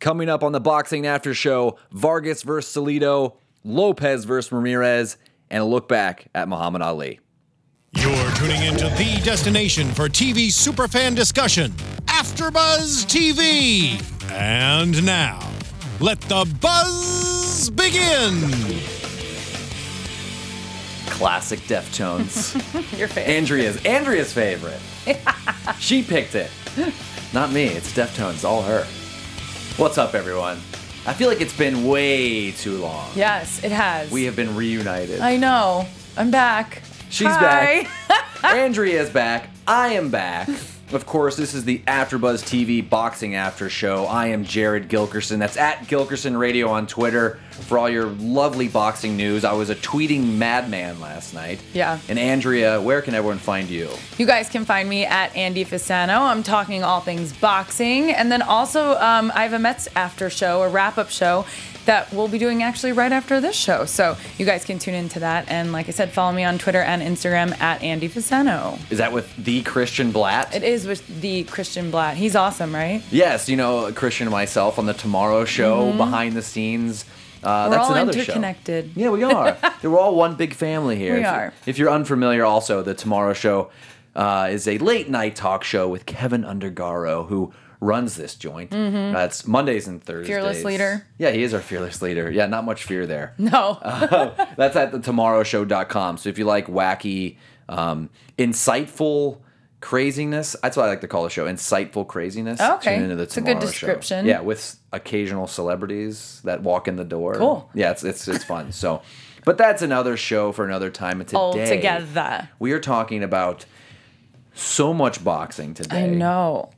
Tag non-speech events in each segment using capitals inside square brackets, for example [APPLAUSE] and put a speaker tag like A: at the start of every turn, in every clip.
A: Coming up on the Boxing After Show, Vargas versus Salido, Lopez versus Ramirez, and a look back at Muhammad Ali.
B: You're tuning into the destination for TV superfan discussion, AfterBuzz TV. And now, let the buzz begin.
A: Classic Deftones. [LAUGHS]
C: Your favorite.
A: Andrea's Andrea's favorite. [LAUGHS] she picked it. Not me. It's Deftones, all her. What's up, everyone? I feel like it's been way too long.
C: Yes, it has.
A: We have been reunited.
C: I know. I'm back.
A: She's
C: Hi. [LAUGHS]
A: back. Andrea's back. I am back. Of course, this is the AfterBuzz TV Boxing After Show. I am Jared Gilkerson. That's at Gilkerson Radio on Twitter for all your lovely boxing news. I was a tweeting madman last night.
C: Yeah.
A: And Andrea, where can everyone find you?
C: You guys can find me at Andy Fasano. I'm talking all things boxing. And then also, um, I have a Mets after show, a wrap up show that we'll be doing actually right after this show. So you guys can tune into that. And like I said, follow me on Twitter and Instagram at Andy Fasano.
A: Is that with the Christian Blatt?
C: It is with the Christian Blatt. He's awesome, right?
A: Yes, you know Christian and myself on the Tomorrow Show, behind the scenes. Uh,
C: We're
A: that's
C: all
A: another
C: interconnected.
A: Show. Yeah, we are. [LAUGHS] We're all one big family here.
C: We
A: if,
C: are.
A: If you're unfamiliar, also the Tomorrow Show uh, is a late night talk show with Keven Undergaro, who runs this joint. Uh, it's Mondays and Thursdays.
C: Mm-hmm. Fearless leader.
A: Yeah, he is our fearless leader. Yeah, not much fear there. [LAUGHS]
C: No. [LAUGHS]
A: That's at the tomorrowshow.com. So if you like wacky, um, insightful craziness, that's what I like to call the show. Insightful craziness.
C: Okay.
A: Tune into the
C: It's a good
A: Tomorrow Show. Yeah, with occasional celebrities that walk in the door.
C: Cool.
A: Yeah, it's it's it's fun. So, but that's another show for another time. And today,
C: All together.
A: we are talking about so much boxing today.
C: I know.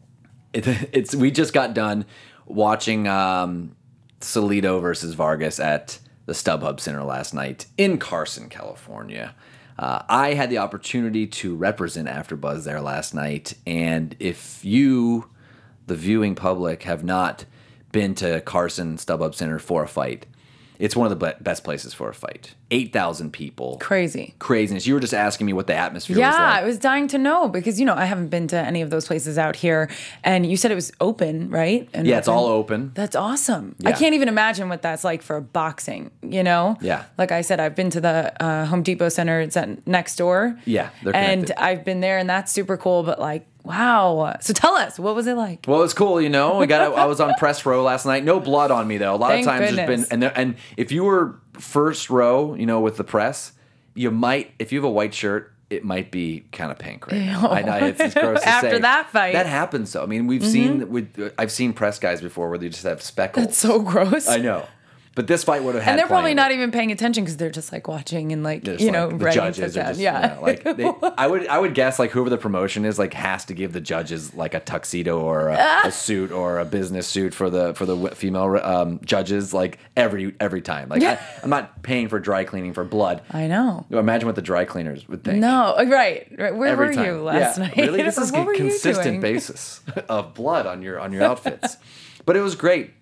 A: It, [LAUGHS] it's we just got done watching um, Salido versus Vargas at the StubHub Center last night in Carson, California. Uh, I had the opportunity to represent AfterBuzz there last night, and if you, the viewing public, have not been to Carson StubHub Center for a fight, it's one of the best places for a fight. Eight thousand people,
C: Crazy.
A: craziness. You were just asking me what the atmosphere was
C: Yeah,
A: like.
C: I was dying to know because you know I haven't been to any of those places out here, and you said it was open, right? And
A: yeah, it's all open.
C: That's awesome. I can't even imagine what that's like for boxing. You know?
A: Yeah.
C: Like I said, I've been to the uh, Home Depot Center. It's at next door.
A: Yeah, they're
C: and. I've been there, and that's super cool. But like, wow. So tell us, what was it like?
A: Well, it's cool, you know. We got. I was on [LAUGHS] press row last night. No blood on me though. A lot
C: Thank
A: of times there's
C: goodness.
A: been and there, and if you were first row, you know, with the press, you might if you have a white shirt, it might be kind of pink right now. I know it's, it's gross to [LAUGHS]
C: After
A: say.
C: that fight. Mm-hmm.
A: That happens though. I mean, we've seen with I've seen press guys before where they just have speckles.
C: That's so gross.
A: I know, but this fight would have had.
C: and they're probably not even paying attention because they're just like watching and like you
A: like
C: know
A: the judges are just
C: yeah.
A: like they, [LAUGHS] I would I would guess like whoever the promotion is like has to give the judges like a tuxedo or a, a suit or a business suit for the for the female um, judges like every every time like I, I'm not paying for dry cleaning for blood.
C: I know.
A: Imagine what the dry cleaners would think.
C: No, uh, right. right. Where
A: Every
C: were
A: time.
C: you last
A: yeah, [LAUGHS]
C: night?
A: Really, this [LAUGHS] is a consistent basis of blood on your on your outfits. but it was great.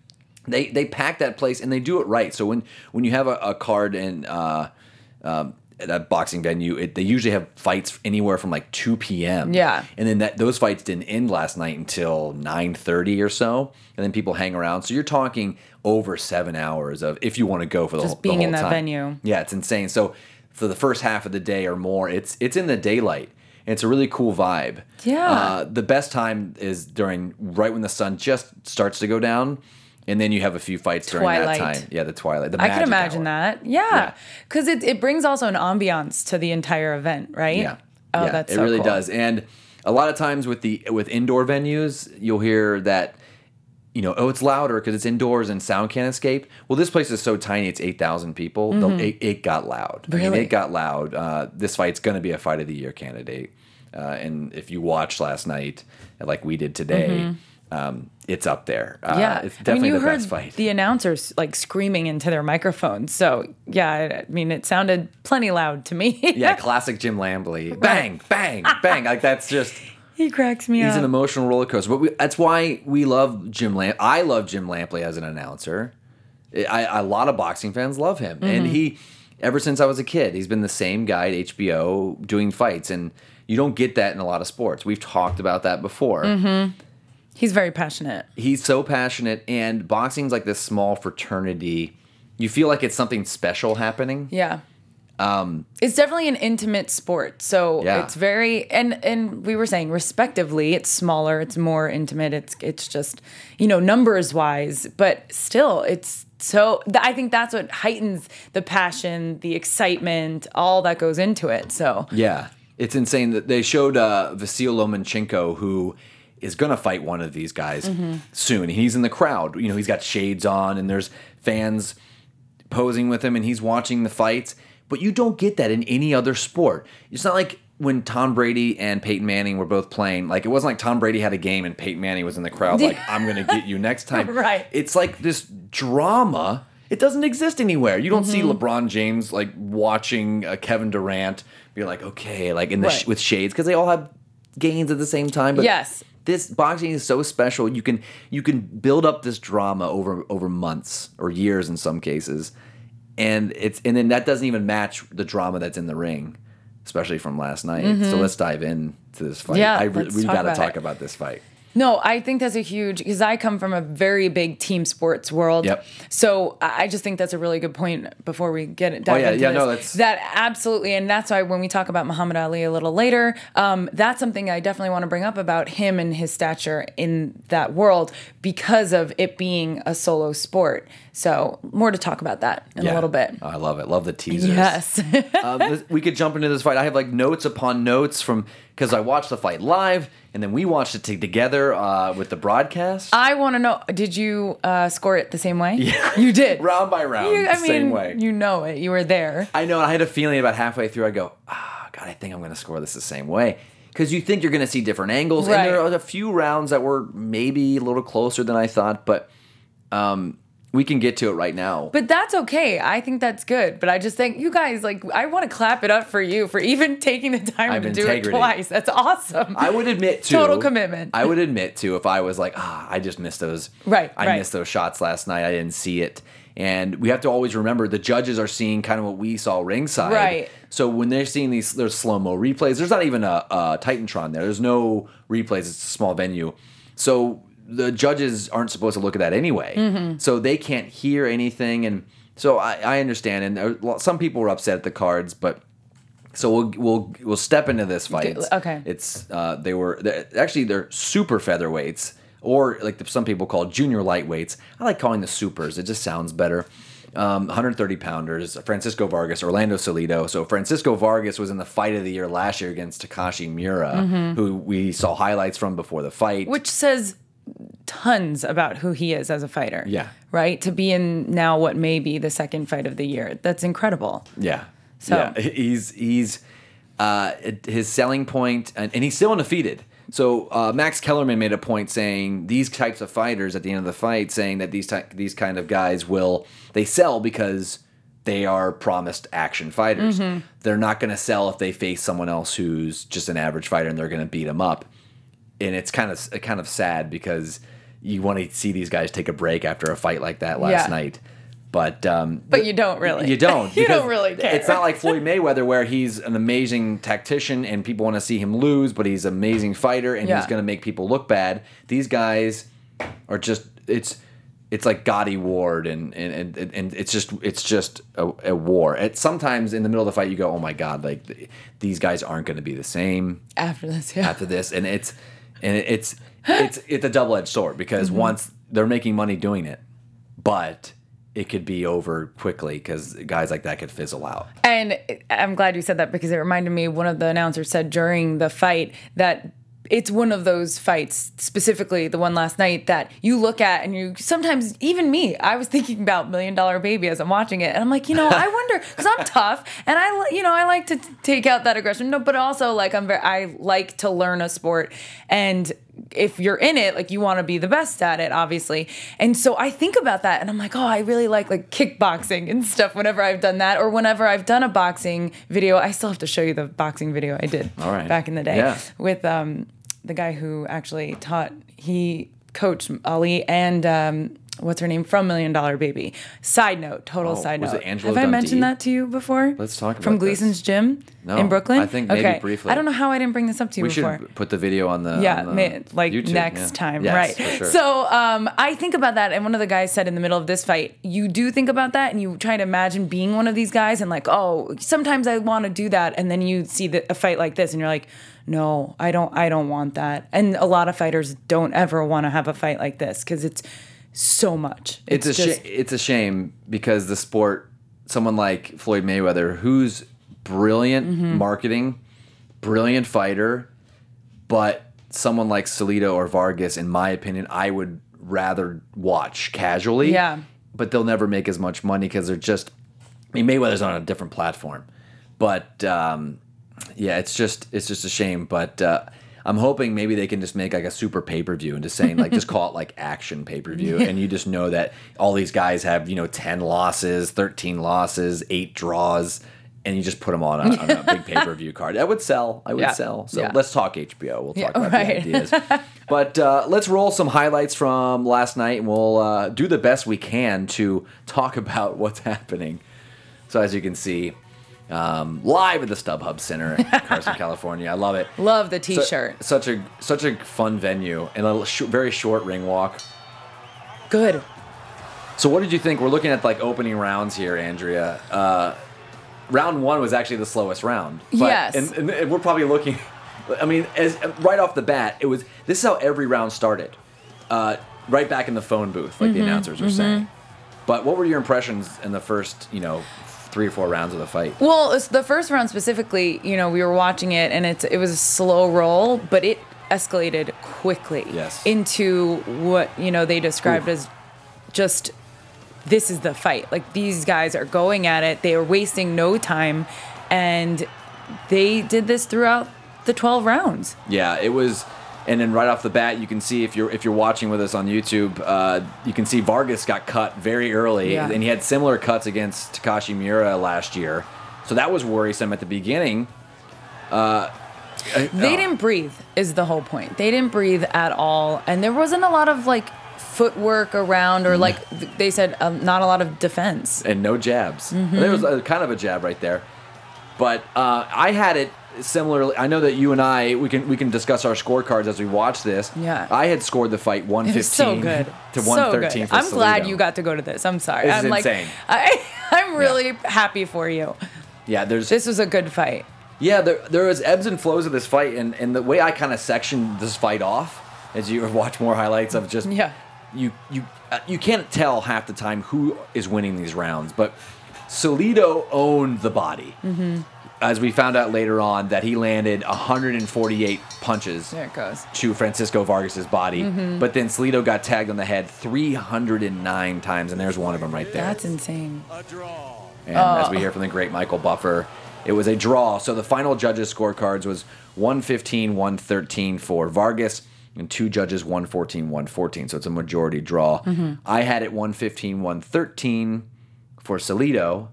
A: They they pack that place and they do it right. So when when you have a, a card and uh, um, at a boxing venue, it, they usually have fights anywhere from like two p.m.
C: Yeah.
A: and then that those fights didn't end last night until nine thirty or so, and then people hang around. So you're talking over seven hours of if you want to go for the
C: Just
A: whole, the
C: being in that
A: time.
C: venue.
A: Yeah, it's insane. So for the first half of the day or more, it's it's in the daylight. And it's a really cool vibe.
C: Yeah.
A: Uh, the best time is during right when the sun just starts to go down, and then you have a few fights during
C: Twilight.
A: that time. Yeah, the twilight. The
C: I can imagine
A: hour.
C: that. Yeah. Because it, it brings also an ambiance to the entire event, right?
A: Yeah.
C: Oh,
A: yeah,
C: that's
A: it
C: so
A: really
C: cool.
A: does. And a lot of times with the with indoor venues, you'll hear that you know, oh, it's louder because it's indoors and sound can't escape. Well, this place is so tiny; it's eight thousand people. The- It, it got loud. I mean,
C: Mm-hmm.
A: It got loud. Uh, this fight's going to be a fight of the year candidate. Uh, and if you watched last night, like we did today, um, it's up there. Uh.
C: Yeah,
A: it's
C: I mean,
A: definitely
C: you
A: the
C: heard
A: best fight.
C: the announcers like screaming into their microphones. So yeah, I mean, it sounded plenty loud to me. [LAUGHS]
A: yeah, [LAUGHS] classic Jim Lampley. Bang, bang, bang. Like that's [LAUGHS] just.
C: he cracks me up.
A: He's
C: up.
A: an emotional roller coaster. But we, that's why we love Jim Lamp. I love Jim Lampley as an announcer. I, I- a lot of boxing fans love him, and
C: Mm-hmm.
A: he, ever since I was a kid, he's been the same guy at HBO doing fights, and you don't get that in a lot of sports. We've talked about that before.
C: Mm-hmm. He's very passionate.
A: He's so passionate, and boxing's like this small fraternity. You feel like it's something special happening.
C: Yeah. Um, it's definitely an intimate sport. So
A: Yeah.
C: it's very and and we were saying respectively, it's smaller, it's more intimate, it's it's just, you know, numbers wise, but still it's so th- I think that's what heightens the passion, the excitement, all that goes into it. So
A: Yeah, it's insane that they showed uh, Vasil Lomachenko, who is gonna fight one of these guys
C: Mm-hmm.
A: soon. He's in the crowd. You know, he's got shades on, and there's fans posing with him, and he's watching the fights. But you don't get that in any other sport. It's not like when Tom Brady and Peyton Manning were both playing. Like it wasn't like Tom Brady had a game and Peyton Manning was in the crowd. Like I'm gonna get you next [LAUGHS] time.
C: Right.
A: It's like this drama. It doesn't exist anywhere. You don't see
C: Mm-hmm.
A: LeBron James like watching uh, Kevin Durant be like, okay, like in the sh- with shades because they all have gains at the same time. But
C: Yes.
A: This boxing is so special. You can you can build up this drama over over months or years in some cases, and it's and then that doesn't even match the drama that's in the ring, especially from last night. So let's dive in to this fight.
C: Mm-hmm. Yeah,
A: I we got to talk about this fight.
C: No, I think that's a huge because I come from a very big team sports world.
A: Yep.
C: So I just think that's a really good point before we get it.
A: Oh, yeah,
C: into
A: yeah,
C: this.
A: no, that's-
C: that absolutely, and that's why when we talk about Muhammad Ali a little later, um, that's something I definitely want to bring up about him and his stature in that world because of it being a solo sport. So more to talk about that in a little bit.
A: I love it. Love the teasers.
C: Yes. [LAUGHS]
A: this, we could jump into this fight. I have like notes upon notes from because I watched the fight live and then we watched it together uh, with the broadcast.
C: I want to know: Did you uh, score it the same way? Yeah, you did. [LAUGHS]
A: round by round,
C: You, I
A: the
C: mean,
A: same way.
C: you know it. You were there.
A: I know. I had a feeling about halfway through. I go, ah, God, I think I'm going to score this the same way. Because you think you're going to see different angles,
C: Right.
A: and there are a few rounds that were maybe a little closer than I thought, but um, we can get to it right now.
C: But that's okay. I think that's good. But I just think you guys like I want to clap it up for you for even [LAUGHS] taking the time
A: I have
C: to do it twice. That's awesome.
A: I would admit to
C: Total commitment.
A: I would admit to if I was like, ah, I just missed those.
C: Right,
A: I
C: right.
A: missed those shots last night. I didn't see it. And we have to always remember the judges are seeing kind of what we saw ringside.
C: Right.
A: So when they're seeing these, there's slow mo replays. There's not even a, a Titantron there. There's no replays. It's a small venue. So the judges aren't supposed to look at that anyway.
C: Mm-hmm.
A: So they can't hear anything. And so I, I understand. And there, some people were upset at the cards, but so we'll we'll we'll step into this fight.
C: okay.
A: It's uh, they were they're, actually they're super featherweights or like the, some people call junior lightweights. I like calling the supers. It just sounds better. Um, 130 pounders. Francisco Vargas, Orlando Salido. So Francisco Vargas was in the fight of the year last year against Takashi Miura, who we saw highlights from before the fight.
C: Mm-hmm. Which says tons about who he is as a fighter.
A: Yeah.
C: Right? To be in now what may be the second fight of the year. That's incredible.
A: Yeah.
C: So-
A: yeah, he's he's uh, his selling point, and, and he's still undefeated. So uh, Max Kellerman made a point saying these types of fighters at the end of the fight, saying that these ty- these kind of guys will they sell because they are promised action fighters.
C: Mm-hmm.
A: They're not going to sell if they face someone else who's just an average fighter and they're going to beat them up. And it's kind of kind of sad because you want to see these guys take a break after a fight like that last
C: Yeah.
A: night. But um,
C: But you don't really.
A: you don't. [LAUGHS]
C: You don't really care.
A: It's not like Floyd Mayweather where he's an amazing tactician and people want to see him lose, but he's an amazing fighter and
C: Yeah.
A: he's going to make people look bad. These guys are just it's it's like Gatti Ward and and, and, and it's just it's just a, a war. It, sometimes in the middle of the fight you go, oh my god, like th- these guys aren't going to be the same
C: After this, yeah.
A: after this, and it's and it's it's [GASPS] it's a double edged sword because
C: Mm-hmm.
A: once they're making money doing it, but it could be over quickly because guys like that could fizzle out.
C: And I'm glad you said that because it reminded me one of the announcers said during the fight that it's one of those fights, specifically the one last night, that you look at and you sometimes, even me, I was thinking about Million Dollar Baby as I'm watching it. And I'm like, you know, I [LAUGHS] wonder, because I'm tough and I, you know, I like to t- take out that aggression. No, but also like I'm very, I like to learn a sport. And if you're in it, like you want to be the best at it, obviously. And so I think about that and I'm like, oh, I really like like kickboxing and stuff whenever I've done that or whenever I've done a boxing video. I still have to show you the boxing video I did
A: All right.
C: back in the day
A: Yeah.
C: with um, the guy who actually taught, he coached Ali and um, what's her name from Million Dollar Baby. Side note, total
A: Oh,
C: side
A: was
C: note. Have I mentioned that to you before?
A: Let's talk
C: from
A: about this.
C: Gleason's gym
A: No,
C: in Brooklyn.
A: I think maybe
C: okay.
A: briefly.
C: I don't know how I didn't bring this up to you
A: We
C: before.
A: should put the video on the
C: Yeah,
A: on the
C: like
A: YouTube,
C: next
A: yeah.
C: time,
A: Yes,
C: right?
A: sure.
C: So um, I think about that, and one of the guys said in the middle of this fight, you do think about that, and you try to imagine being one of these guys, and like, oh, sometimes I want to do that, and then you see the, a fight like this, and you're like, no, I don't, I don't want that, and a lot of fighters don't ever want to have a fight like this because it's so much.
A: it's, a
C: just,
A: sh- it's a shame because the sport someone like Floyd Mayweather who's brilliant
C: Mm-hmm.
A: marketing brilliant fighter but someone like Salido or Vargas in my opinion I would rather watch casually
C: Yeah.
A: but they'll never make as much money because they're just I mean Mayweather's on a different platform but um, yeah it's just it's just a shame but uh, I'm hoping maybe they can just make like a super pay per view and just saying like just call it like action pay per view and you just know that all these guys have you know ten losses, thirteen losses, eight draws, and you just put them on a, on a [LAUGHS] big pay per view card. That would sell. I would
C: Yeah.
A: sell. So
C: Yeah.
A: let's talk HBO. We'll talk
C: Yeah,
A: about
C: right.
A: the ideas. [LAUGHS] but uh, let's roll some highlights from last night, and we'll uh, do the best we can to talk about what's [LAUGHS] happening. So as you can see. Um, live at the StubHub Center, in [LAUGHS] Carson, California. I love it.
C: love the T-shirt.
A: such a such a fun venue and a sh- very short ring walk.
C: Good.
A: So what did you think? We're looking at like opening rounds here, Andrea. Uh, round one was actually the slowest round. But,
C: Yes.
A: and, and we're probably looking. I mean, as right off the bat, it was. This is how every round started. Uh, right back in the phone booth, like the announcers were saying. But what were your impressions in the first, you know, three or four rounds of the fight?
C: Well, it's the first round specifically, you know, we were watching it and it's it was a slow roll, but it escalated quickly
A: Yes.
C: into what, you know, they described
A: Oof.
C: as just this is the fight. Like these guys are going at it. They are wasting no time and they did this throughout the 12 rounds.
A: Yeah, it was, and then right off the bat, you can see if you're if you're watching with us on YouTube, uh, you can see Vargas got cut very early,
C: Yeah.
A: and he had similar cuts against Takashi Miura last year, so that was worrisome at the beginning. Uh,
C: They
A: oh,
C: didn't breathe is the whole point. They didn't breathe at all and there wasn't a lot of like footwork around or like they said um, not a lot of defense.
A: and no jabs.
C: Mm-hmm.
A: There was a, kind of a jab right there, but uh, I had it similarly. I know that you and I we can we can discuss our scorecards as we watch this.
C: Yeah.
A: I had scored the fight one
C: It
A: fifteen
C: was so good.
A: to
C: So
A: one
C: good. I'm glad you got to go to this. I'm sorry.
A: This
C: I'm like
A: insane. [LAUGHS]
C: I I'm really happy for you.
A: Yeah, there's
C: This was a good fight.
A: Yeah, there there was ebbs and flows of this fight, and, and the way I kind of sectioned this fight off, as you [LAUGHS] watch more highlights of just
C: Yeah.
A: you you uh, you can't tell half the time who is winning these rounds, but Salido owned the body. Mm-hmm. As we found out later on, that he landed 148 punches
C: There it goes.
A: to Francisco Vargas's body,
C: Mm-hmm.
A: but then Salido got tagged on the head 309 times, and there's one of them right there.
C: That's insane.
A: And as we hear from the great Michael Buffer, it was a draw. So the final judges' scorecards was 115, 113 for Vargas, and two judges 114, 114. So it's a majority draw. I had it 115, 113 for Salido.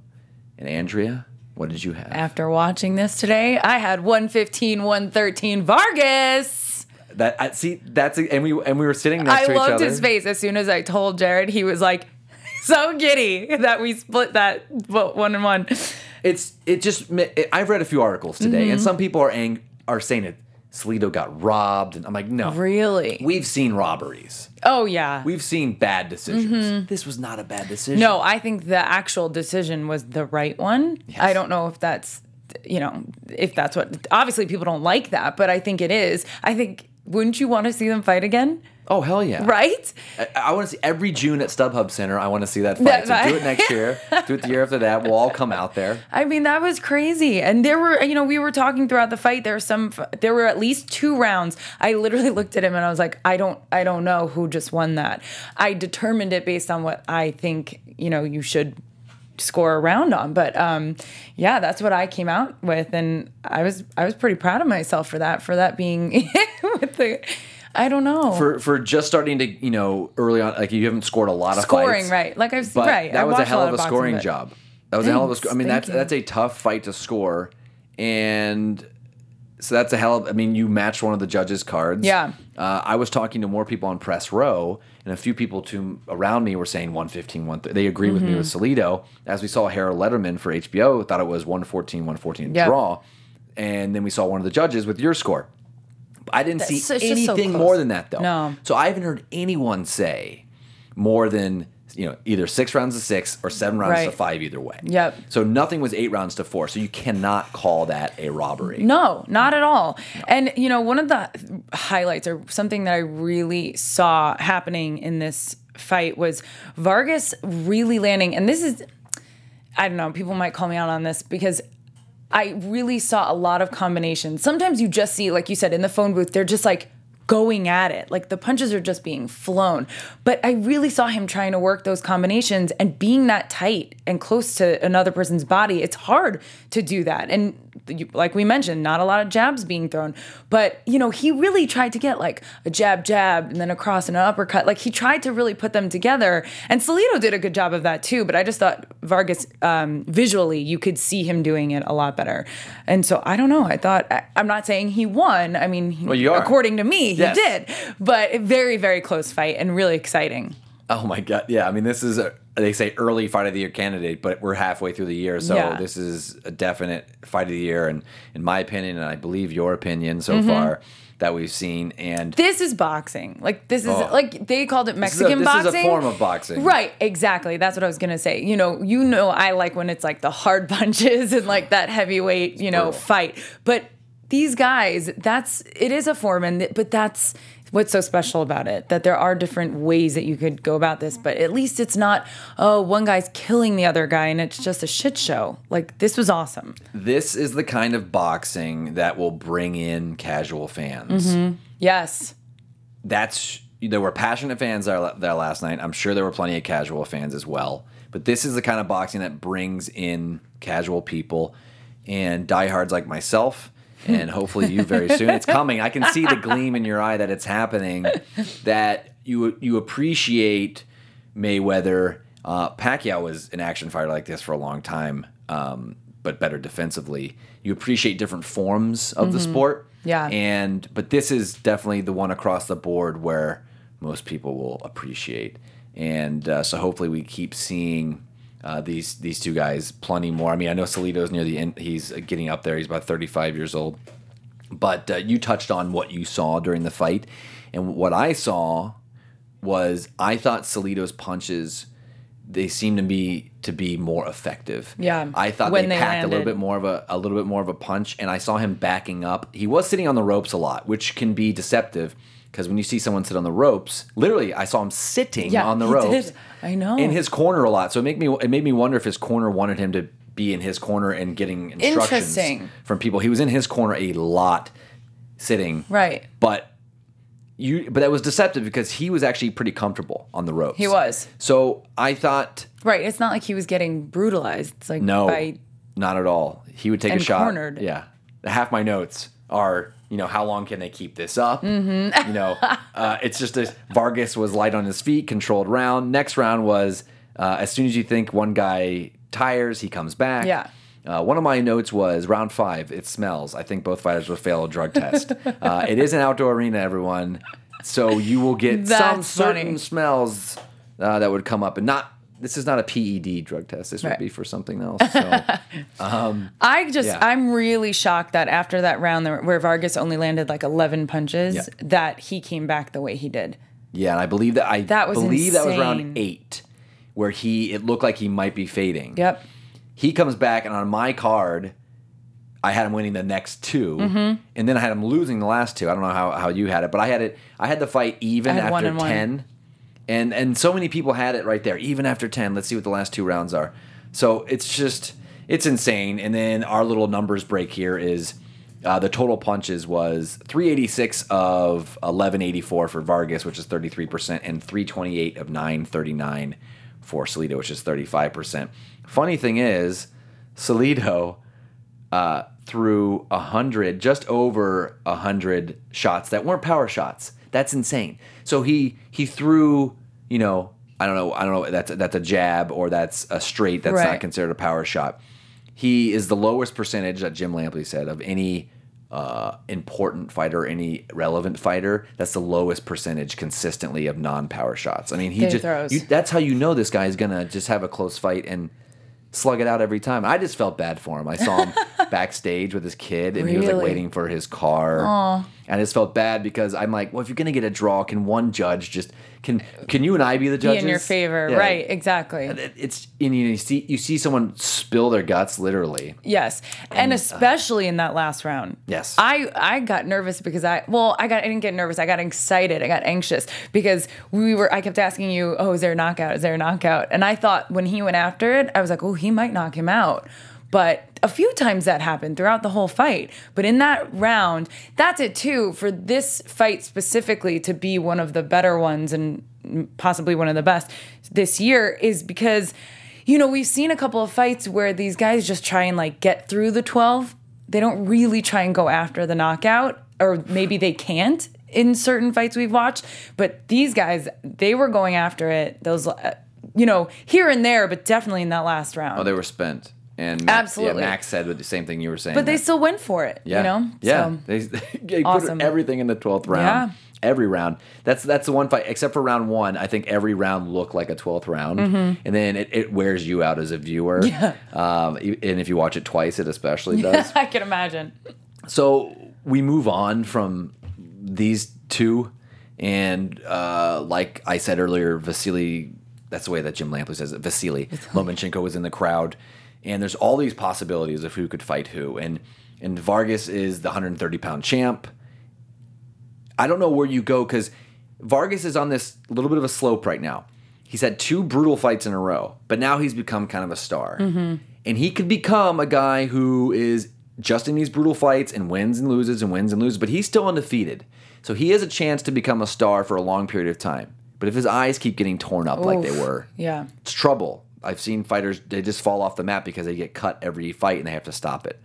A: And Andrea, what did you have?
C: After watching this today, I had 115, 113 Vargas.
A: That I see. That's and we and we were sitting next
C: I
A: to each other.
C: I loved his face as soon as I told Jared. He was like [LAUGHS] so giddy that we split that one and one.
A: It's it just. It, I've read a few articles today,
C: Mm-hmm.
A: and some people are ang- are saying that Salido got robbed, and I'm like, no.
C: Really?
A: We've seen robberies.
C: oh yeah.
A: We've seen bad decisions. This was not a bad decision.
C: Mm-hmm. No, I think the actual decision was the right one. I don't know if that's, you know, if that's what. Obviously, people don't like that, but I think it is. I think. Wouldn't you want to see them fight again?
A: Oh hell yeah!
C: Right?
A: I, I want to see every June at StubHub Center. I want to see that fight.
C: That
A: so do it next year. [LAUGHS] do it the year after that. We'll all come out there.
C: I mean, that was crazy. And there were, you know, we were talking throughout the fight. There were some, there were at least two rounds. I literally looked at him and I was like, I don't, I don't know who just won that. I determined it based on what I think, you know, you should score a round on. But um, yeah, that's what I came out with, and I was, I was pretty proud of myself for that, for that being [LAUGHS] with the, I don't know,
A: For for just starting to you know early on, like you haven't scored a lot of
C: scoring
A: fights,
C: right. Like I've,
A: But
C: right. I
A: that was a hell
C: lot
A: of a
C: boxing,
A: scoring job. That was a hell of a
C: Thanks.
A: score. I mean,
C: Thank
A: that's
C: you.
A: that's a tough fight to score, and so that's a hell of. I mean, you matched one of the judges' cards.
C: Yeah.
A: Uh, I was talking to more people on press row, and a few people to around me were saying 115, 130. They agreed with me with
C: Mm-hmm.
A: Salido. As we saw Harold Lederman for HBO, thought it was 114, 114
C: Yep.
A: draw. And then we saw one of the judges with your score. I didn't see
C: That's- so
A: anything
C: close.
A: more than that, though.
C: No.
A: So I haven't heard anyone say more than you know either six rounds to six or seven rounds to five either way.
C: Yep.
A: So nothing was eight rounds to four. So you cannot call that a robbery.
C: No, not at all. And you know, one of the highlights or something that I really saw happening in this fight was Vargas really landing and this is I don't know, people might call me out on this because I really saw a lot of combinations. Sometimes you just see like you said in the phone booth they're just like going at it. Like the punches are just being flown. But I really saw him trying to work those combinations and being that tight and close to another person's body. It's hard to do that. And you, like we mentioned, not a lot of jabs being thrown. But, you know, he really tried to get like a jab, jab, and then a cross and an uppercut. Like he tried to really put them together. And Salido did a good job of that too. But I just thought Vargas, um, visually, you could see him doing it a lot better. And so I don't know. I thought, I, I'm not saying he won. I mean,
A: Well,
C: according to me, he
A: Yes.
C: did. But very, very close fight and really exciting.
A: Oh my god! Yeah, I mean, this is a they say early fight of the year candidate, but we're halfway through the year, so
C: Yeah.
A: this is a definite fight of the year, and in my opinion, and I believe your opinion so
C: Mm-hmm.
A: far that we've seen, and
C: This is boxing. Like this is
A: Oh.
C: like they called it
A: is a-
C: Mexican
A: this is a
C: boxing.
A: form of boxing.
C: Right, exactly. That's what I was gonna say. You know, you know I like when it's like the hard [LAUGHS] punches and like that heavyweight, you know,
A: brutal.
C: fight. But these guys, that's it is a form and th- but that's what's so special about it that there are different ways that you could go about this but at least it's not oh one guy's killing the other guy and it's just a shit show like this was awesome
A: this is the kind of boxing that will bring in casual fans.
C: Mm-hmm. yes
A: that's there were passionate fans there, there last night. I'm sure there were plenty of casual fans as well. But this is the kind of boxing that brings in casual people and diehards like myself, and hopefully you very soon. It's coming. I can see the gleam in your eye that it's happening. That you you appreciate Mayweather. Uh, Pacquiao was an action fighter like this for a long time, um, but better defensively. You appreciate different forms of the sport.
C: Yeah.
A: And but this is definitely the one across the board where most people will appreciate. And uh, so hopefully we keep seeing uh, these these two guys plenty more. I mean, I know Salido's near the end; he's getting up there. He's about 35 years old. But uh, you touched on what you saw during the fight, and what I saw was I thought Salido's punches they seemed to be to be more effective.
C: Yeah,
A: I thought they
C: they
A: packed a little bit more of a a little bit more of a punch, and I saw him backing up. He was sitting on the ropes a lot, which can be deceptive because when you see someone sit on the ropes, literally, I saw him sitting
C: Yeah,
A: on the
C: he
A: ropes.
C: did. I know.
A: in his corner a lot. So it made me it made me wonder if his corner wanted him to be in his corner and getting instructions from people. He was in his corner a lot, sitting
C: right
A: but you but that was deceptive because he was actually pretty comfortable on the ropes.
C: He was.
A: So I thought
C: right it's not like he was getting brutalized it's like
A: no,
C: by
A: not at all. He would take a shot.
C: cornered.
A: Yeah, half my notes are you know how long can they keep this up? Mm-hmm. You know, [LAUGHS] uh, it's just a Vargas was light on his feet, controlled round. Next round was uh, as soon as you think one guy tires, he comes back.
C: Yeah.
A: Uh, one of my notes was round five. It smells. I think both fighters will fail a drug test. [LAUGHS] uh, it is an outdoor arena, everyone, so you will get some certain
C: funny.
A: smells uh, that would come up, and not. This is not a PED drug test. This
C: Right.
A: would be for something else. So. [LAUGHS]
C: I just,
A: Yeah.
C: I'm really shocked that after that round where Vargas only landed like 11 punches,
A: Yeah.
C: that he came back the way he did.
A: Yeah, and I believe that I
C: That was
A: believe that was round eight, where he it looked like he might be fading.
C: Yep.
A: He comes back, and on my card, I had him winning the next 2
C: Mm-hmm.
A: and then I had him losing the last two. I don't know how, how you had it, but I had it. I had the fight even
C: had
A: after
C: and one.
A: And and so many people had it right there, even after ten. Let's see what the last two rounds are. So it's just it's insane. And then our little numbers break here is. Uh, the total punches was 386 of 1184 for Vargas, which is 33%, and 328 of 939 for Salido, which is 35%. Funny thing is, Salido uh, threw a hundred, just over a hundred shots that weren't power shots. That's insane. So he he threw, you know, I don't know, I don't know. That's that's a jab or that's a straight. That's not considered a power shot. He is the lowest percentage that Jim Lampley said of any uh, important fighter, any relevant fighter, that's the lowest percentage consistently of non-power shots. I mean, he just you, that's how you know this guy is gonna just have a close fight and slug it out every time. I just felt bad for him. I saw him [LAUGHS] backstage with his kid, and he was like
C: Really?
A: waiting for his car. And I just felt bad because I'm like, well, if you're gonna get a draw, can one judge just can can you and I be the
C: Be
A: judges
C: in your favor,
A: Yeah.
C: right? Exactly.
A: It- It's and you see you see someone spill their guts literally.
C: Yes, and, uh, especially in that last round.
A: Yes.
C: I I got nervous because I well I got I didn't get nervous. I got excited. I got anxious because we were. I kept asking you, oh, is there a knockout? Is there a knockout? And I thought when he went after it, I was like, oh, he might knock him out. But a few times that happened throughout the whole fight. But in that round, that's it too. For this fight specifically to be one of the better ones and possibly one of the best this year is because you know, we've seen a couple of fights where these guys just try and like get through the 12. They don't really try and go after the knockout, or maybe they can't in certain fights we've watched. But these guys, they were going after it, those, uh, you know, here and there, but definitely in that last round.
A: Oh, they were spent. And Max,
C: Absolutely.
A: yeah, Max said the same thing you were saying.
C: but they
A: that-
C: still went for it,
A: yeah,
C: you know?
A: yeah,
C: So,
A: they, [LAUGHS] they
C: Awesome.
A: put everything in the twelfth round.
C: Yeah.
A: Every round. That's that's the one fight, except for round one. I think every round looked like a twelfth round, and then it, it wears you out as a viewer.
C: Mm-hmm. Yeah.
A: Um, and if you watch it twice, it especially [LAUGHS] does.
C: I can imagine.
A: So we move on from these two, and uh, like I said earlier, Vasily. That's the way that Jim Lampley says it. Vasily Lomachenko was in the crowd, and there's all these possibilities of who could fight who, and and Vargas is the 130 pound champ. I don't know where you go because Vargas is on this little bit of a slope right now. He's had two brutal fights in a row, but now he's become kind of a star. Mm-hmm. And he could become a guy who is just in these brutal fights and wins and loses and wins and loses, but he's still undefeated. So he has a chance to become a star for a long period of time. But if his eyes keep getting torn up like they were,
C: Yeah.
A: it's trouble. I've seen fighters they just fall off the map because they get cut every fight and they have to stop it.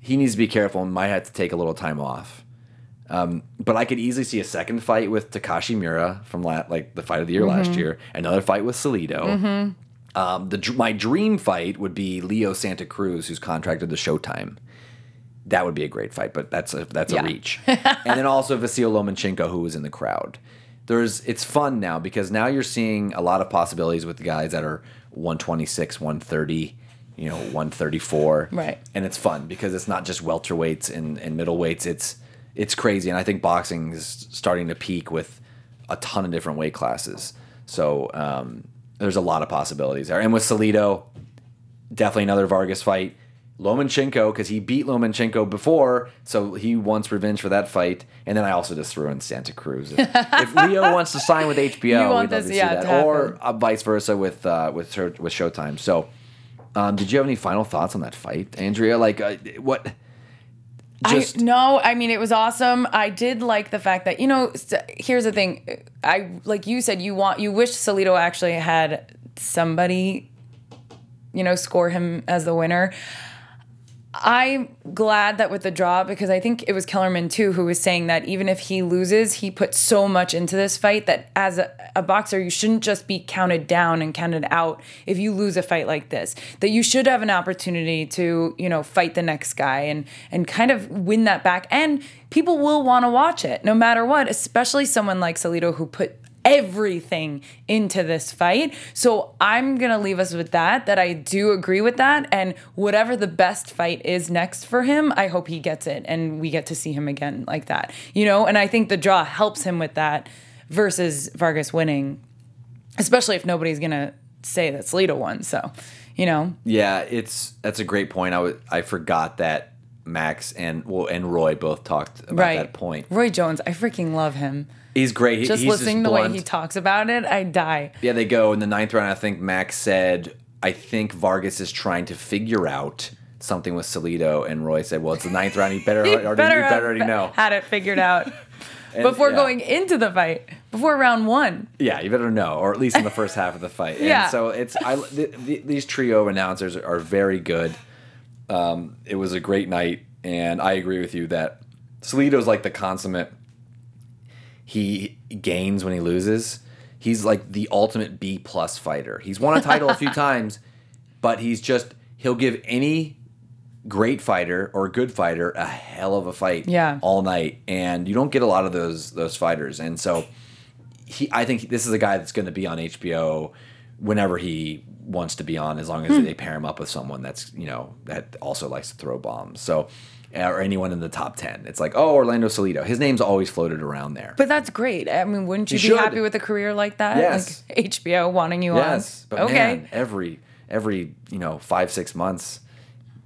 A: He needs to be careful and might have to take a little time off. Um, but I could easily see a second fight with Takashi Miura from la- like the fight of the year last year. Another fight with Salido. Um, the my dream fight would be Leo Santa Cruz, who's contracted to Showtime. That would be a great fight, but that's a that's
C: Yeah.
A: a reach. [LAUGHS] and then also Vasil Lomachenko, who was in the crowd. There's it's fun now because now you're seeing a lot of possibilities with the guys that are 126, 130, you know, 134.
C: Right.
A: And it's fun because it's not just welterweights and, and middleweights. It's it's crazy, and I think boxing is starting to peak with a ton of different weight classes. So um, there's a lot of possibilities there. And with Salido, definitely another Vargas fight. Lomachenko, because he beat Lomachenko before, so he wants revenge for that fight. And then I also just threw in Santa Cruz. If, [LAUGHS] if Leo wants to sign with HBO, we'd love
C: this-
A: to see that,
C: to
A: or uh, vice versa with uh, with with Showtime. So, um, did you have any final thoughts on that fight, Andrea? Like, uh, what? Just
C: I no, I mean it was awesome. I did like the fact that you know. Here's the thing, I like you said you want you wish Salido actually had somebody, you know, score him as the winner. I'm glad that with the draw because I think it was Kellerman too who was saying that even if he loses, he put so much into this fight that as a, a boxer, you shouldn't just be counted down and counted out if you lose a fight like this. That you should have an opportunity to, you know, fight the next guy and and kind of win that back. And people will want to watch it no matter what, especially someone like Salido who put everything into this fight. So I'm going to leave us with that that I do agree with that and whatever the best fight is next for him, I hope he gets it and we get to see him again like that. You know, and I think the draw helps him with that versus Vargas winning, especially if nobody's going to say that Salido won. So, you know,
A: Yeah, it's that's a great point. I I forgot that Max and well and Roy both talked about
C: right.
A: that point.
C: Roy Jones, I freaking love him.
A: He's great. He-
C: Just
A: he's
C: listening the way he talks about it, I die.
A: Yeah, they go in the ninth round. I think Max said, "I think Vargas is trying to figure out something with Salido," and Roy said, "Well, it's the ninth round. You better [LAUGHS]
C: He
A: already,
C: better
A: better already know." [LAUGHS]
C: Had it figured out. [LAUGHS]
A: And,
C: before
A: yeah.
C: going into the fight, before round one.
A: Yeah, you better know, or at least in the first half of the fight.
C: Yeah.
A: And so it's I th- th- these trio announcers are very good. Um, it was a great night, and I agree with you that Salido's like the consummate. He gains when he loses. He's like the ultimate B plus fighter. He's won a title a few [LAUGHS] times, but he's just he'll give any great fighter or good fighter a hell of a fight
C: Yeah.
A: all night, and you don't get a lot of those those fighters, and so he I think this is a guy that's going to be on HBO whenever he wants to be on, as long as
C: Hmm.
A: they pair him up with someone that's you know that also likes to throw bombs. So. Uh, or anyone in the top ten, it's like oh Orlando Salido. His name's always floated around there.
C: But that's great. I mean, wouldn't you
A: You
C: be
A: should.
C: happy with a career like that?
A: Yes.
C: Like HBO wanting you
A: Yes,
C: on.
A: but
C: okay.
A: man, every every you know five six months,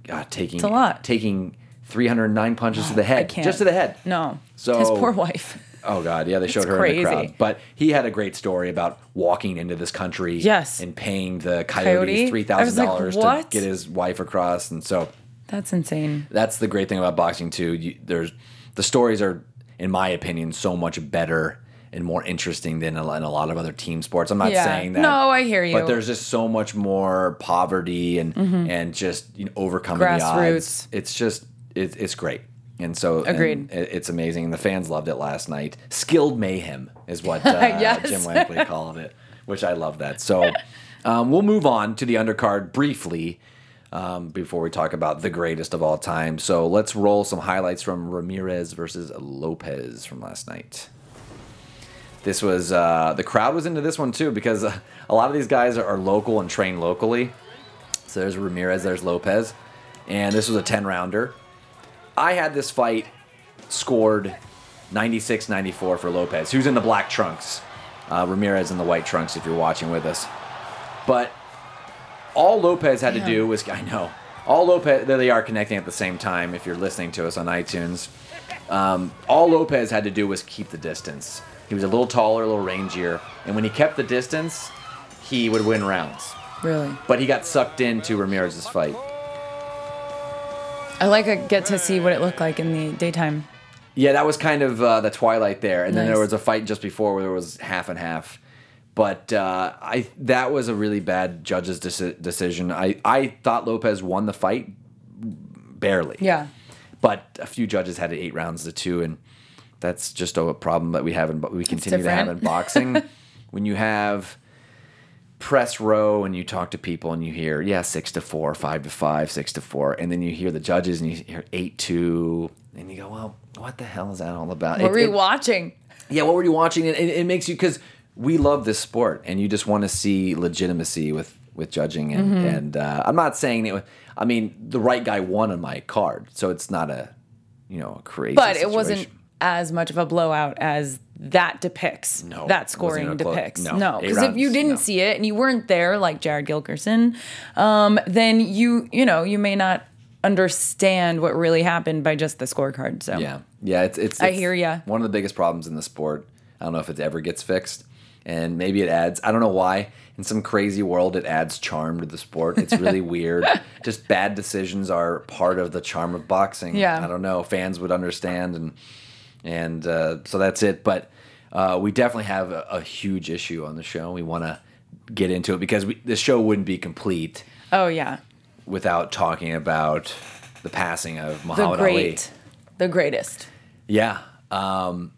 A: God, taking
C: a lot.
A: taking three hundred nine punches to the head,
C: can't.
A: just to the head.
C: no.
A: So-
C: his poor wife. [LAUGHS]
A: Oh God, yeah, they showed
C: It's
A: her in the crowd. But he had a great story about walking into this country,
C: Yes.
A: and paying the
C: Coyote?
A: coyotes three
C: I was
A: thousand
C: like,
A: dollars to get his wife across, and so
C: That's insane.
A: that's the great thing about boxing too. You, there's the stories are, in my opinion, so much better and more interesting than a, in a lot of other team sports. I'm not
C: Yeah.
A: saying that.
C: No, I hear you.
A: But there's just so much more poverty and and just you know overcoming the
C: Mm-hmm.
A: Odds. It's just it, it's great. And so
C: Agreed.
A: it- it's amazing. The fans loved it last night. Skilled mayhem is what uh, [LAUGHS]
C: Yes.
A: Jim Lampley called it, which I love that. So um, we'll move on to the undercard briefly um, before we talk about the greatest of all time. So let's roll some highlights from Ramirez versus Lopez from last night. This was uh, the crowd was into this one too because [LAUGHS] a lot of these guys are, are local and train locally. So there's Ramirez, there's Lopez, and this was a 10 rounder. I had this fight scored 96 94 for Lopez, who's in the black trunks. Uh, Ramirez in the white trunks if you're watching with us. But all Lopez had to do was, I know, all Lopez, there they are connecting at the same time if you're listening to us on iTunes. Um, all Lopez had to do was keep the distance. He was a little taller, a little rangier, and when he kept the distance, he would win rounds.
C: Really.
A: But he got sucked into Ramirez's fight.
C: I like I get to see what it looked like in the daytime.
A: Yeah, that was kind of uh, the twilight there, and then there was a fight just before where there was half and half. But uh, I that was a really bad judge's deci- decision. I I thought Lopez won the fight barely.
C: Yeah.
A: but a few judges had it eight rounds to two, and that's just a problem that we have in we continue to have in [LAUGHS] boxing. when you have press row and you talk to people and you hear yeah six to four, five to five, six to four, and then you hear the judges and you hear eight two, and you go well. What the hell is that all about?
C: What
A: It-
C: were you
A: it-
C: watching?
A: yeah, what were you watching? It, it, it makes you because we love this sport, and you just want to see legitimacy with with judging. And,
C: Mm-hmm.
A: and uh, I'm not saying it. I mean, the right guy won on my card, so it's not a you know a crazy.
C: But it wasn't as much of a blowout as that depicts.
A: No,
C: that scoring depicts.
A: No.
C: No, because if you didn't
A: no.
C: see it and you weren't there, like Jared Gilkerson, um, then you you know you may not understand what really happened by just the scorecard. So
A: Yeah, yeah. It's it's.
C: I
A: it's
C: hear you.
A: One of the biggest problems in the sport. I don't know if it ever gets fixed, and maybe it adds. I don't know why. In some crazy world, it adds charm to the sport. It's really [LAUGHS] weird. Just bad decisions are part of the charm of boxing.
C: Yeah.
A: I don't know. Fans would understand, and and uh, so that's it. But uh, we definitely have a, a huge issue on the show. We want to get into it because we, the show wouldn't be complete
C: oh yeah,
A: without talking about the passing of
C: the
A: Muhammad Ali.
C: great, the greatest.
A: Yeah. Um,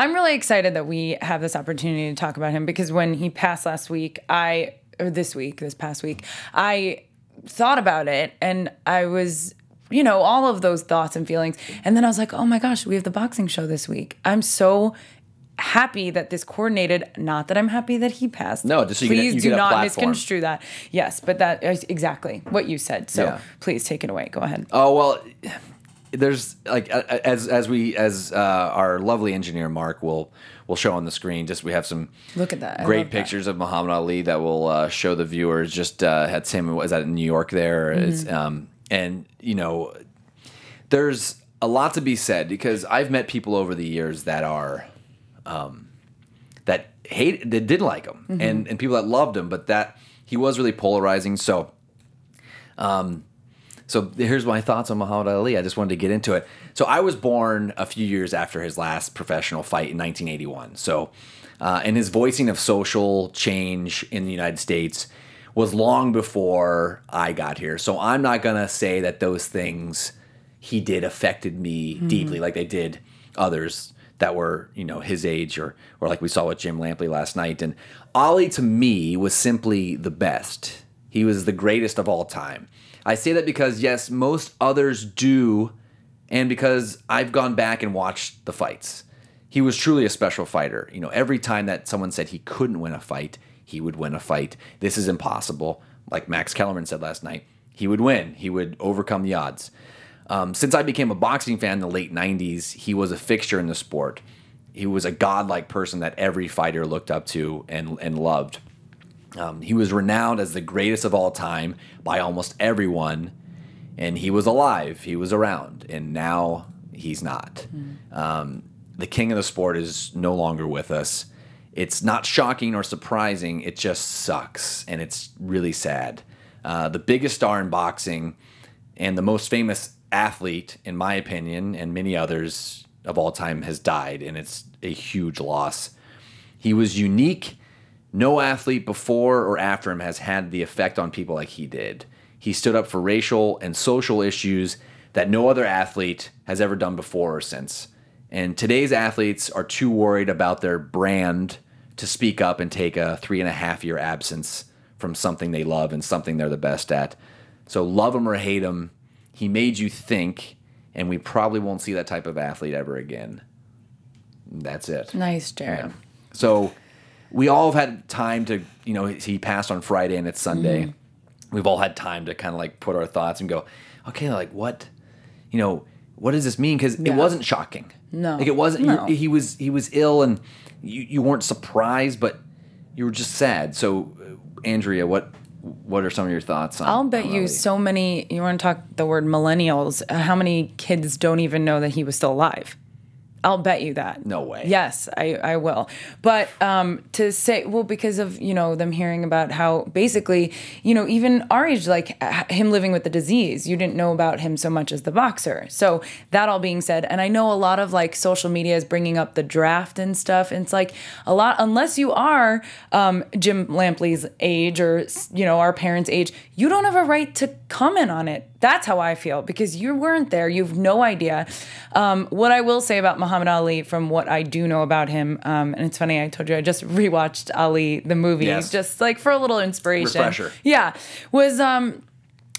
C: I'm really excited that we have this opportunity to talk about him because when he passed last week, I or this week, this past week, I thought about it and I was you know, all of those thoughts and feelings. And then I was like, "Oh my gosh, we have the boxing show this week." I'm so happy that this coordinated, not that I'm happy that he passed.
A: No, just so you get
C: please
A: you
C: do
A: get
C: not
A: platform.
C: misconstrue that. Yes, but that exactly what you said. So
A: Yeah.
C: please take it away. Go ahead.
A: Oh well, there's like as as we as uh, our lovely engineer Mark will will show on the screen. Just we have some
C: Look at that.
A: Great
C: love that.
A: pictures of Muhammad Ali that will uh, show the viewers. Just uh, had him was that in New York there,
C: Mm-hmm.
A: It's, um, and you know, there's a lot to be said because I've met people over the years that are. Um, that hate that didn't like him
C: Mm-hmm.
A: and and people that loved him but that he was really polarizing so so here's my thoughts on Muhammad Ali. I just wanted to get into it. So I was born a few years after his last professional fight in 1981. So, uh, and his voicing of social change in the United States was long before I got here. So I'm not gonna say that those things he did affected me deeply, like they did others that were you know his age or or like we saw with Jim Lampley last night. And Ali to me was simply the best He was the greatest of all time. I say that because, yes, most others do, and because I've gone back and watched the fights. He was truly a special fighter. You know, every time that someone said he couldn't win a fight, he would win a fight. This is impossible. Like Max Kellerman said last night, he would win, he would overcome the odds. Um, since I became a boxing fan in the late 90s, he was a fixture in the sport. He was a godlike person that every fighter looked up to and, and loved. Um, he was renowned as the greatest of all time by almost everyone, and he was alive. He was around, and now he's not. Um, the king of the sport is no longer with us. It's not shocking or surprising. It just sucks, and it's really sad. Uh, the biggest star in boxing and the most famous athlete, in my opinion, and many others of all time, has died, and it's a huge loss. He was unique. No athlete before or after him has had the effect on people like he did. He stood up for racial and social issues that no other athlete has ever done before or since. And today's athletes are too worried about their brand to speak up and take a three and a half year absence from something they love and something they're the best at. So, love him or hate him, he made you think, and we probably won't see that type of athlete ever again. That's it.
C: Nice, Jared.
A: So we all have had time to, you know, he passed on Friday and it's Sunday.
C: Mm-hmm.
A: We've all had time to kind of like put our thoughts and go, okay, like what, you know, what does this mean? Because
C: Yeah.
A: it wasn't shocking.
C: No.
A: like it wasn't.
C: No.
A: He was he was ill and you, you weren't surprised, but you were just sad. So, uh, Andrea, what what are some of your thoughts on?
C: I'll bet
A: on
C: you so many, you want to talk the word millennials, uh, how many kids don't even know that he was still alive? I'll bet you that.
A: No way.
C: Yes, I, I will. But um, to say, well, because of, you know, them hearing about how basically, you know, even our age, like him living with the disease, you didn't know about him so much as the boxer. So that all being said, and I know a lot of like social media is bringing up the draft and stuff. And it's like a lot, unless you are um, Jim Lampley's age or, you know, our parents' age, you don't have a right to comment on it. That's how I feel because you weren't there. You have no idea. Um, what I will say about Muhammad Ali, from what I do know about him, um, and it's funny, I told you I just [LAUGHS] rewatched Ali the movie,
A: Yes.
C: just like for a little inspiration.
A: Refresher.
C: Yeah, was um,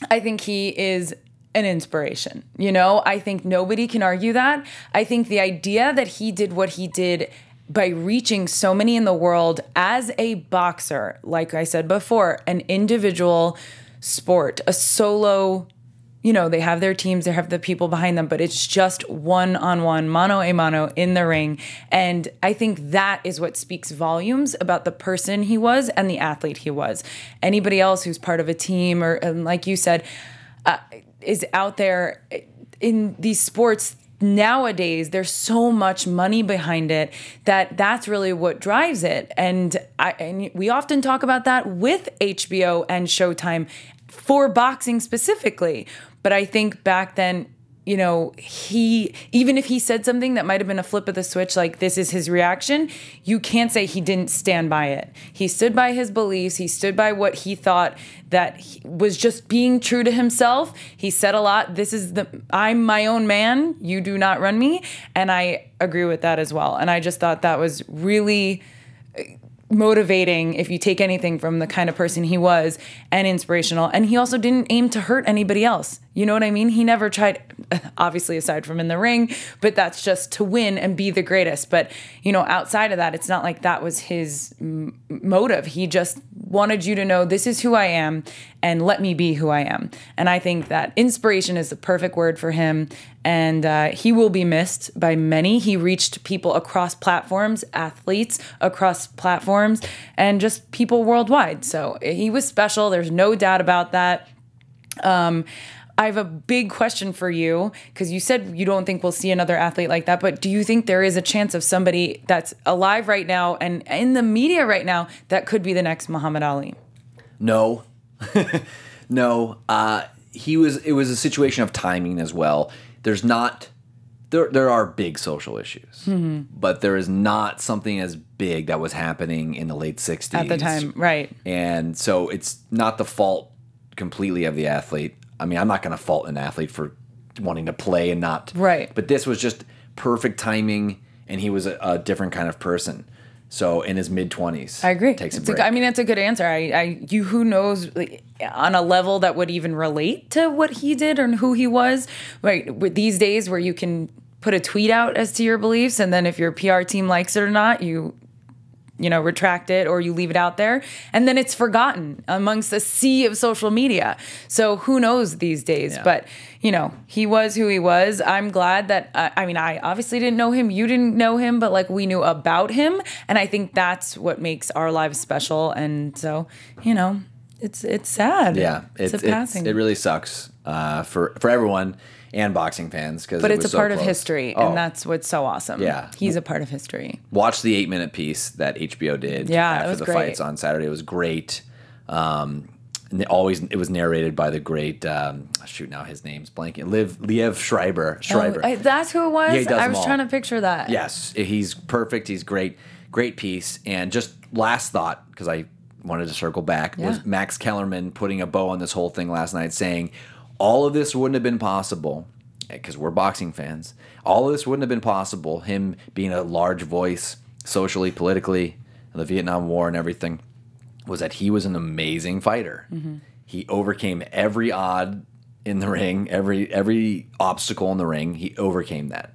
C: I think he is an inspiration. You know, I think nobody can argue that. I think the idea that he did what he did by reaching so many in the world as a boxer, like I said before, an individual sport, a solo you know, they have their teams, they have the people behind them, but it's just one on one, mano a mano in the ring. And I think that is what speaks volumes about the person he was and the athlete he was. Anybody else who's part of a team or, like you said, uh, is out there in these sports nowadays there's so much money behind it that that's really what drives it and I and we often talk about that with HBO and Showtime for boxing specifically but I think back then you know he even if he said something that might have been a flip of the switch like this is his reaction you can't say he didn't stand by it. He stood by his beliefs. He stood by what he thought that he was just being true to himself. He said a lot this is the i'm my own man. You do not run me. And i agree with that as well. And i just thought that was really motivating if you take anything from the kind of person he was and inspirational. And he also didn't aim to hurt anybody else. You know what i mean? He never tried [LAUGHS] obviously aside from in the ring but that's just to win and be the greatest but you know outside of that it's not like that was his m- motive he just wanted you to know this is who i am and let me be who i am and i think that inspiration is the perfect word for him and uh, he will be missed by many. He reached people across platforms, athletes across platforms, and just people worldwide. So he was special. There's no doubt about that. Um, I have a big question for you because you said you don't think we'll see another athlete like that, but do you think there is a chance of somebody that's alive right now and in the media right now that could be the next Muhammad Ali?
A: No, [LAUGHS] no. Uh, he was. It was a situation of timing as well. There's not. There, there are big social issues,
C: Mm-hmm.
A: but there is not something as big that was happening in the late '60s
C: At the time, right.
A: and so it's not the fault completely of the athlete. I mean, I'm not going to fault an athlete for wanting to play and not
C: Right.
A: But this was just perfect timing, and he was a, a different kind of person. So in his mid twenties,
C: I agree.
A: Takes a
C: It's a
A: break.
C: good- I mean, it's a good answer. I, I, you, who knows like, on a level that would even relate to what he did or who he was. Right, with these days where you can put a tweet out as to your beliefs, and then if your PR team likes it or not, you, you know, retract it or you leave it out there, and then it's forgotten amongst a sea of social media. So who knows these days?
A: Yeah.
C: But you know, he was who he was. I'm glad that, uh, I mean, I obviously didn't know him. You didn't know him, but like we knew about him. And I think that's what makes our lives special. And so, you know, it's, it's sad.
A: yeah,
C: It's,
A: it's,
C: a passing.
A: it really sucks uh, for for everyone and boxing fans because
C: but
A: it
C: it's a
A: so
C: part of history.
A: Oh,
C: And that's what's so awesome.
A: Yeah.
C: He's a part of history.
A: watch the eight minute piece that HBO did
C: Yeah,
A: after
C: was
A: the
C: great.
A: fights on Saturday. It was great. Um, always it was narrated by the great um, shoot now his name's blanking Liv Liev Schreiber Schreiber.
C: Oh, that's who it was?
A: Yeah, he does
C: I was trying to picture that.
A: Yes, he's perfect. He's great. Great piece. And just last thought, because I wanted to circle back,
C: Yeah.
A: was Max Kellerman putting a bow on this whole thing last night, saying all of this wouldn't have been possible eh, because we're boxing fans. All of this wouldn't have been possible. Him being a large voice socially, politically, the Vietnam War and everything, was that he was an amazing fighter. Mm-hmm. He overcame every odd in the ring, every every obstacle in the ring. He overcame that.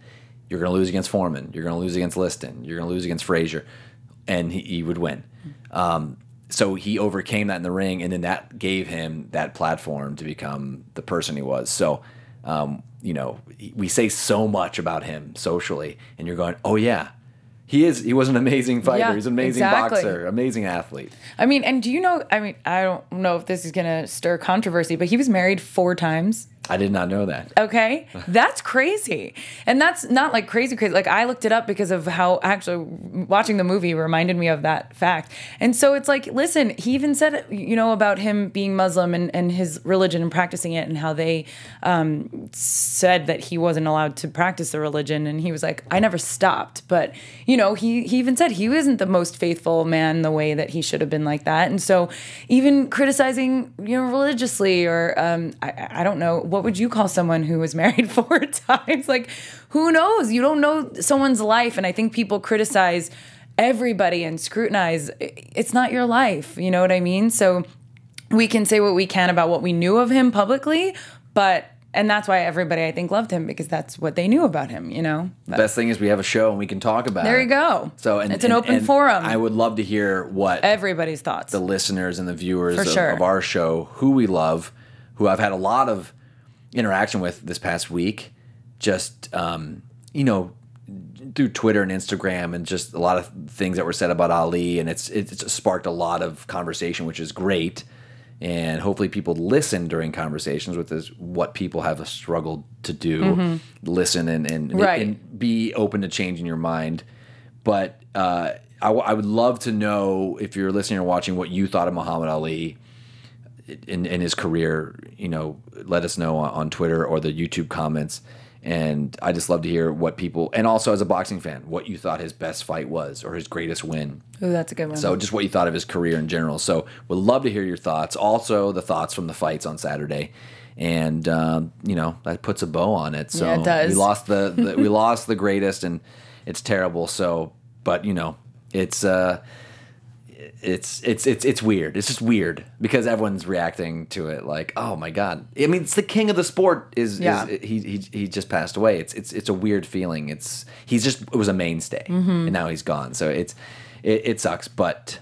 A: You're going to lose against Foreman. You're going to lose against Liston. You're going to lose against Frazier, and he, he would win. Mm-hmm. Um, so he overcame that in the ring, and then that gave him that platform to become the person he was. So, um, you know, we say so much about him socially, and you're going, "Oh yeah, he is. He was an amazing fighter.
C: Yeah,
A: He's an amazing
C: exactly.
A: boxer, amazing athlete."
C: I mean, and do you know? I mean, I don't know if this is to stir controversy, but he was married four times.
A: I did not know that.
C: Okay, that's crazy, and that's not like crazy crazy. Like I looked it up because of how actually watching the movie reminded me of that fact. And so it's like, listen, he even said, you know, about him being Muslim and, and his religion and practicing it, and how they um, said that he wasn't allowed to practice the religion, and he was like, I never stopped. But you know, he he even said he wasn't the most faithful man the way that he should have been like that. And so even criticizing, you know, religiously or um, I, I don't know, what would you call someone who was [LAUGHS] married four times? Like, who knows? You don't know someone's life, and I think people criticize everybody and scrutinize. It's not your life. You know what I mean? So we can say what we can about what we knew of him publicly, but and that's why everybody I think loved him because that's what they knew about him. You know. But
A: Best thing is we have a show and we can talk about
C: there
A: it.
C: you go.
A: So and
C: it's an
A: and-
C: open
A: and
C: forum.
A: I would love to hear what
C: everybody's thoughts.
A: the listeners and the viewers of,
C: sure.
A: of our show, who we love, who I've had a lot of interaction with this past week, just um, you know, through Twitter and Instagram, and just a lot of things that were said about Ali, and it's it's sparked a lot of conversation, which is great. And hopefully, people listen during conversations, with is what people have struggled to do. Listen and and,
C: Mm-hmm. Right.
A: and be open to changing your mind. But uh, I, w- I would love to know if you're listening or watching what you thought of Muhammad Ali in, in his career. You know, let us know on, on Twitter or the YouTube comments. And I just love to hear what people, and also as a boxing fan, what you thought his best fight was or his greatest win.
C: Ooh, that's a good one.
A: So just what you thought of his career in general. So would love to hear your thoughts. Also the thoughts from the fights on Saturday. And um, you know that puts a bow on it. So
C: Yeah, it does.
A: we lost the, the we lost the greatest, and it's terrible. So, but you know, it's uh, it's it's it's it's weird. It's just weird because everyone's reacting to it like, oh my god. I mean, it's the king of the sport. Is,
C: Yeah.
A: is he, he he just passed away. It's it's it's a weird feeling. It's he's just it was a mainstay,
C: Mm-hmm.
A: and now he's gone. So it's it, it sucks, but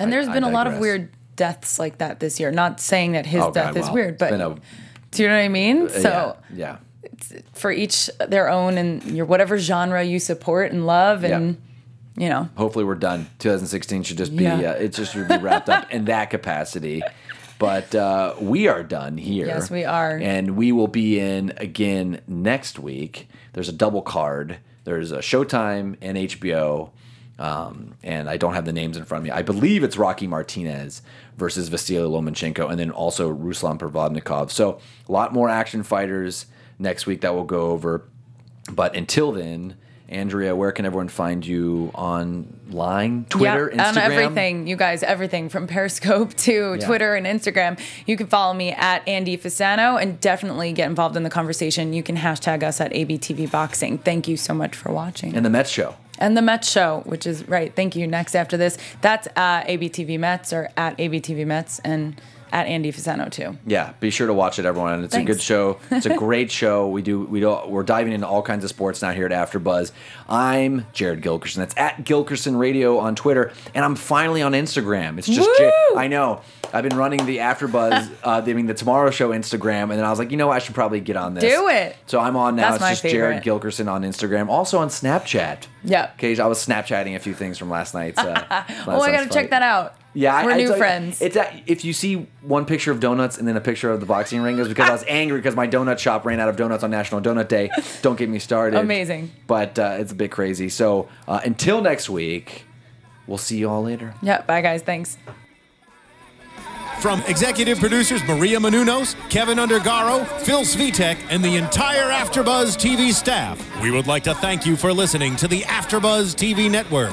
C: and
A: I-
C: there's
A: I
C: been a lot of weird deaths like that this year. Not saying that his
A: Oh, God,
C: death is
A: well,
C: weird, but
A: a-
C: do you know what I mean? So
A: yeah,
C: for each their own and your whatever genre you support and love and you know
A: hopefully we're done. 2016 should just be
C: Yeah.
A: uh, it just should be wrapped up in that capacity. But uh, we are done here.
C: Yes, we are.
A: and we will be in again next week. There's a double card. There's a Showtime and HBO. Um, and I don't have the names in front of me. I believe it's Rocky Martinez versus Vasily Lomachenko, and then also Ruslan Provodnikov. So a lot more action fighters next week that we'll go over. But until then, Andrea, where can everyone find you online? Twitter,
C: yeah,
A: Instagram,
C: on everything, you guys, everything from Periscope [LAUGHS] to
A: Yeah.
C: Twitter and Instagram. You can follow me at Andy Fasano and definitely get involved in the conversation. You can hashtag us at ABTV Boxing. Thank you so much for watching.
A: and the Mets show.
C: And the Mets show, which is right. Thank you. Next after this, that's uh, ABTV Mets or at ABTV Mets and at Andy Fasano too.
A: Yeah, be sure to watch it, everyone. It's a good show. It's a [LAUGHS] great show. We do we do we're diving into all kinds of sports now here at AfterBuzz. I'm Jared Gilkerson. That's at Gilkerson Radio on Twitter, and I'm finally on Instagram. It's just I know I've been running the AfterBuzz, [LAUGHS] uh, I mean the Tomorrow Show Instagram, and then I was like, you know. I should probably get on this.
C: Do it.
A: So I'm on now.
C: That's
A: it's just Jared. Gilkerson on Instagram. Also on Snapchat.
C: Yeah.
A: Okay, I was Snapchatting a few things from last night's. Uh, [LAUGHS] last
C: Oh, I gotta check that out.
A: Yeah, I-
C: we're
A: I
C: new
A: tell you,
C: friends.
A: It's a, if you see one picture of donuts and then a picture of the boxing ring, it's because I was [LAUGHS] angry because my donut shop ran out of donuts on National Donut Day. Don't get me started.
C: Amazing.
A: but uh, it's a bit crazy. So uh, until next week, we'll see you all later.
C: yeah. Bye, guys. Thanks.
B: From executive producers Maria Menounos, Keven Undergaro, Phil Svitek, and the entire AfterBuzz TV staff, we would like to thank you for listening to the AfterBuzz TV network.